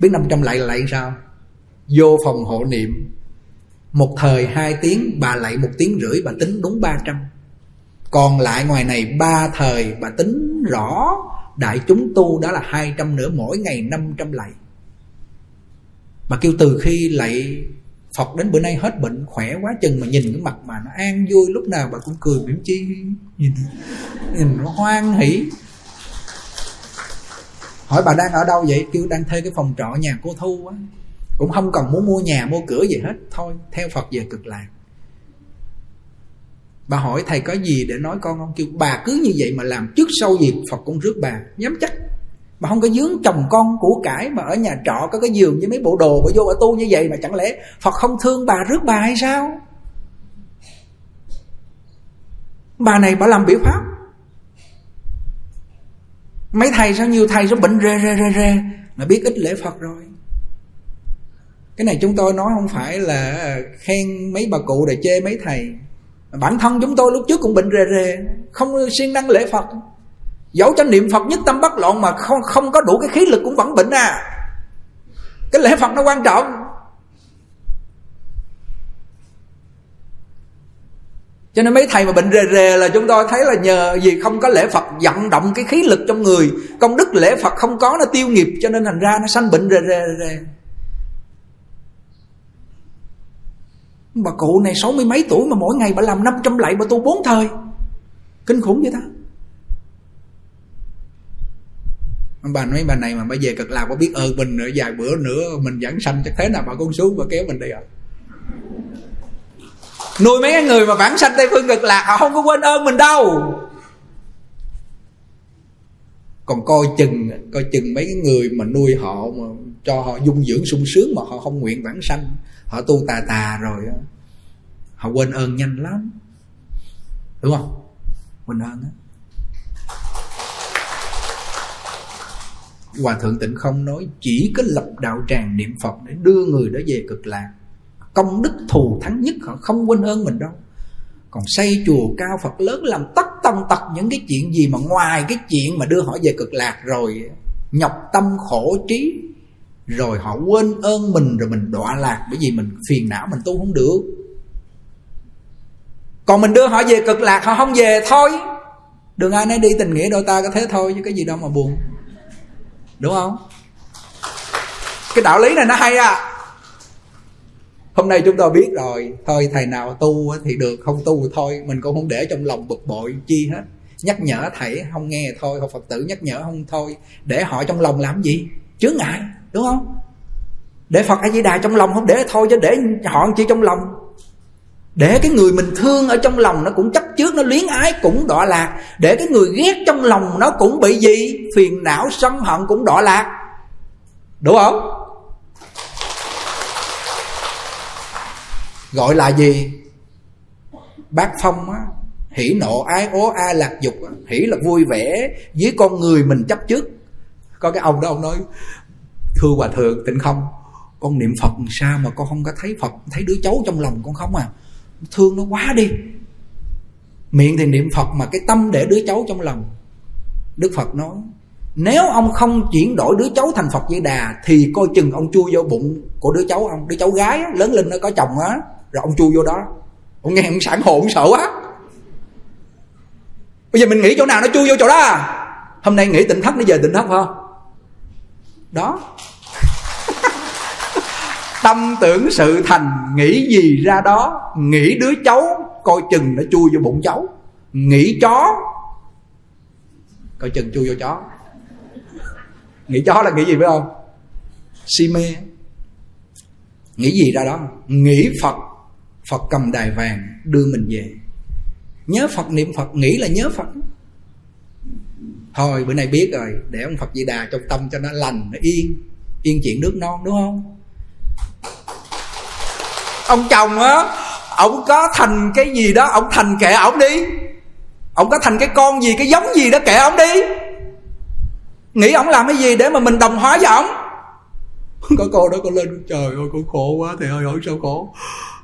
Biết 500 lạy là lạy sao? Vô phòng hộ niệm. Một thời hai tiếng, bà lạy một tiếng rưỡi, bà tính đúng 300 còn lại ngoài này, ba thời, bà tính rõ, đại chúng tu đó là 200 nữa, mỗi ngày 500 lạy. Bà kêu từ khi lạy Phật đến bữa nay hết bệnh khỏe quá chừng mà nhìn cái mặt mà nó an vui lúc nào bà cũng cười mỉm chi nhìn, nhìn nó hoan hỉ hỏi bà đang ở đâu vậy? Kêu đang thuê cái phòng trọ nhà cô thu á. Cũng không cần muốn mua nhà mua cửa gì hết. Thôi theo phật về cực lạc. Bà hỏi thầy có gì để nói con không? Kêu bà cứ như vậy mà làm trước sau gì phật cũng rước bà. Nhắm chắc mà không có dướng chồng con của cải mà ở nhà trọ có cái giường với mấy bộ đồ mà vô ở tu như vậy mà chẳng lẽ phật không thương bà rước bà hay sao? Bà này bà làm biểu pháp. Mấy thầy sao nhiều thầy sao bệnh rê rê rê rê mà biết ít lễ phật rồi. Cái này chúng tôi nói không phải là khen mấy bà cụ để chê mấy thầy. Bản thân chúng tôi lúc trước cũng bệnh rề rề không siêng năng lễ phật dẫu cho niệm phật nhất tâm bất loạn mà không không có đủ cái khí lực cũng vẫn bệnh à. Cái lễ phật nó quan trọng. Cho nên mấy thầy mà bệnh rề rề là chúng tôi thấy là nhờ gì không có lễ Phật vận động cái khí lực trong người, Công đức lễ Phật không có, nó tiêu nghiệp, cho nên thành ra nó sanh bệnh rề rề rề. Bà cụ này sáu mươi mấy tuổi mà mỗi ngày bà làm 500 lạy, bà tu bốn thời. Kinh khủng vậy ta Bà nói, bà này mà bà về cực lạc, bà biết ơn mình nữa, vài bữa nữa mình dẫn sanh, chắc thế nào bà con xuống bà kéo mình đi rồi nuôi mấy người mà vãng sanh tây phương cực lạc, họ không có quên ơn mình đâu. Còn coi chừng coi chừng mấy cái người mà nuôi họ mà cho họ dung dưỡng sung sướng mà họ không nguyện vãng sanh, họ tu tà tà rồi họ quên ơn nhanh lắm. Đúng không? Quên ơn á. Hòa thượng tịnh không nói, chỉ có lập đạo tràng niệm phật để đưa người đó về cực lạc. Công đức thù thắng nhất, họ không quên ơn mình đâu. Còn xây chùa cao phật lớn làm tất tần tật những cái chuyện gì mà ngoài cái chuyện mà đưa họ về cực lạc rồi, nhọc tâm khổ trí, rồi họ quên ơn mình, rồi mình đọa lạc bởi vì mình phiền não, mình tu không được. Còn mình đưa họ về cực lạc, họ không về thôi. Đừng ai nấy đi tình nghĩa đôi ta có thế thôi, chứ cái gì đâu mà buồn đúng không? Cái đạo lý này nó hay à. Hôm nay chúng ta biết rồi, thôi thầy nào tu thì được, không tu thì thôi, mình cũng không để trong lòng bực bội, chi hết. Nhắc nhở thầy không nghe thôi, hoặc phật tử nhắc nhở không thôi, để họ trong lòng làm gì? Chướng ngại, đúng không? Để phật a di đà trong lòng không để thôi, chứ để họ chỉ trong lòng? Để cái người mình thương ở trong lòng nó cũng chấp trước, nó luyến ái cũng đọa lạc. Để cái người ghét trong lòng nó cũng bị gì? Phiền não, sân hận cũng đọa lạc. Đúng không? Gọi là gì? Bác phong á, hỉ nộ, ái ố, a lạc dục á. hỉ là vui vẻ với con người mình chấp trước. Có cái ông đó, ông nói, thưa hòa thượng, tịnh không? Con niệm phật sao mà con không có thấy phật, thấy đứa cháu trong lòng con không à? Thương nó quá đi. Miệng thì niệm phật mà cái tâm để đứa cháu trong lòng. Đức phật nói nếu ông không chuyển đổi đứa cháu thành phật di đà thì coi chừng ông chui vô bụng của đứa cháu ông. Đứa cháu gái á, lớn lên nó có chồng á rồi ông chui vô đó. Ông nghe ông sản hồn sợ quá. Bây giờ mình nghĩ chỗ nào nó chui vô chỗ đó à? Hôm nay nghĩ tỉnh thất nó về tỉnh thất không? Đó tâm tưởng sự thành, nghĩ gì ra đó. Nghĩ đứa cháu, coi chừng nó chui vô bụng cháu. Nghĩ chó, coi chừng chui vô chó. Nghĩ chó là nghĩ gì phải không? Si mê. Nghĩ gì ra đó? Nghĩ phật. Phật cầm đài vàng, đưa mình về. Nhớ phật, niệm phật, nghĩ là nhớ phật. Thôi, bữa nay biết rồi, để ông phật di đà trong tâm cho nó lành, nó yên. Yên chuyện nước non, đúng không? Ông chồng á ông có thành cái gì đó ông thành kệ ổng đi. Ông có thành cái con gì, cái giống gì đó kệ ổng đi. Nghĩ ổng làm cái gì để mà mình đồng hóa với ổng? có cô đó con lên, trời ơi, con khổ quá thì ơi hỏi sao khổ.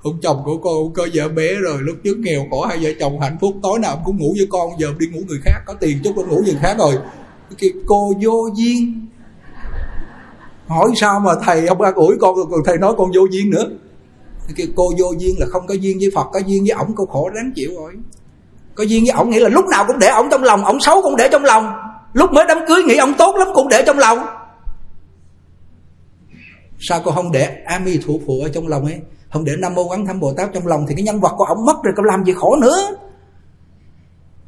Ông chồng của con, ông có vợ bé rồi, lúc trước nghèo khổ, hai vợ chồng hạnh phúc, tối nào cũng ngủ với con, giờ đi ngủ người khác, có tiền chút con ngủ người khác rồi. Cái cô vô duyên hỏi sao mà thầy ông an ủi con còn thầy nói con vô duyên nữa. Cái cô vô duyên là không có duyên với phật, có duyên với ổng, cô khổ đáng chịu rồi. Có duyên với ổng nghĩa là lúc nào cũng để ổng trong lòng, ổng xấu cũng để trong lòng. Lúc mới đám cưới nghĩ ổng tốt lắm cũng để trong lòng. Sao cô không để ami thủ phụ ở trong lòng ấy? Không để nam mô quán thâm bồ tát trong lòng thì cái nhân vật của ổng mất rồi, cô làm gì khổ nữa?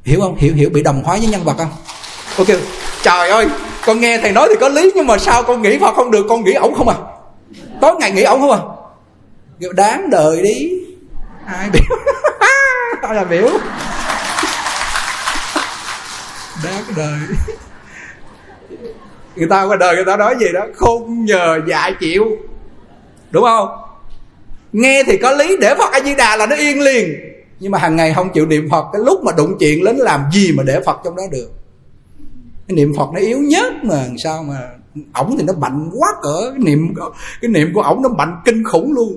Hiểu không? Hiểu hiểu, bị đồng hóa với nhân vật không? Ok. Trời ơi! Con nghe thầy nói thì có lý, nhưng mà sao con nghĩ phật không được? Con nghĩ ổng không à. Tối ngày nghĩ ổng không à. Đáng đời đi. Ai biểu? Ai là biểu. Đáng đời. Người ta qua đời người ta nói gì đó? Không nhờ dạy chịu. Đúng không? Nghe thì có lý, để phật a di đà là nó yên liền. Nhưng mà hàng ngày không chịu niệm phật, cái lúc mà đụng chuyện đến làm gì mà để phật trong đó được? Cái niệm phật nó yếu nhất mà sao mà ổng thì nó mạnh quá cỡ. Cái niệm cái niệm của ổng nó mạnh kinh khủng luôn.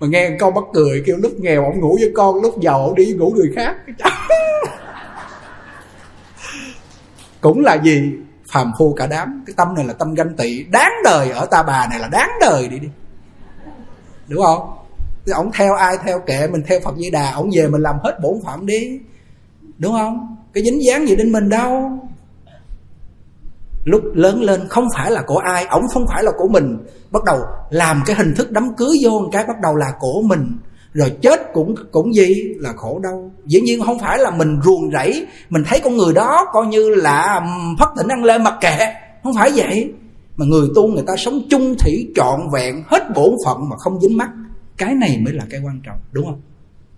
Mà nghe con bắt cười, kêu lúc nghèo ổng ngủ với con, lúc giàu ổng đi ngủ người khác. Cũng là gì phàm phu cả đám. Cái tâm này là tâm ganh tị. Đáng đời ở ta bà này là đáng đời đi đi. Đúng không? Thì ổng theo ai theo kệ, mình theo phật di đà, ổng về mình làm hết bổn phận đi. Đúng không? Cái dính dáng gì đến mình đâu lúc lớn lên không phải là của ai, ổng không phải là của mình. Bắt đầu làm cái hình thức đám cưới vô một cái bắt đầu là của mình. Rồi chết cũng cũng gì? Là khổ đau. Dĩ nhiên không phải là mình ruồng rẫy, mình thấy con người đó coi như là phát tỉnh ăn lên mặc kệ. Không phải vậy. Mà người tu người ta sống chung thủy trọn vẹn, hết bổn phận mà không dính mắt cái này mới là cái quan trọng, đúng không?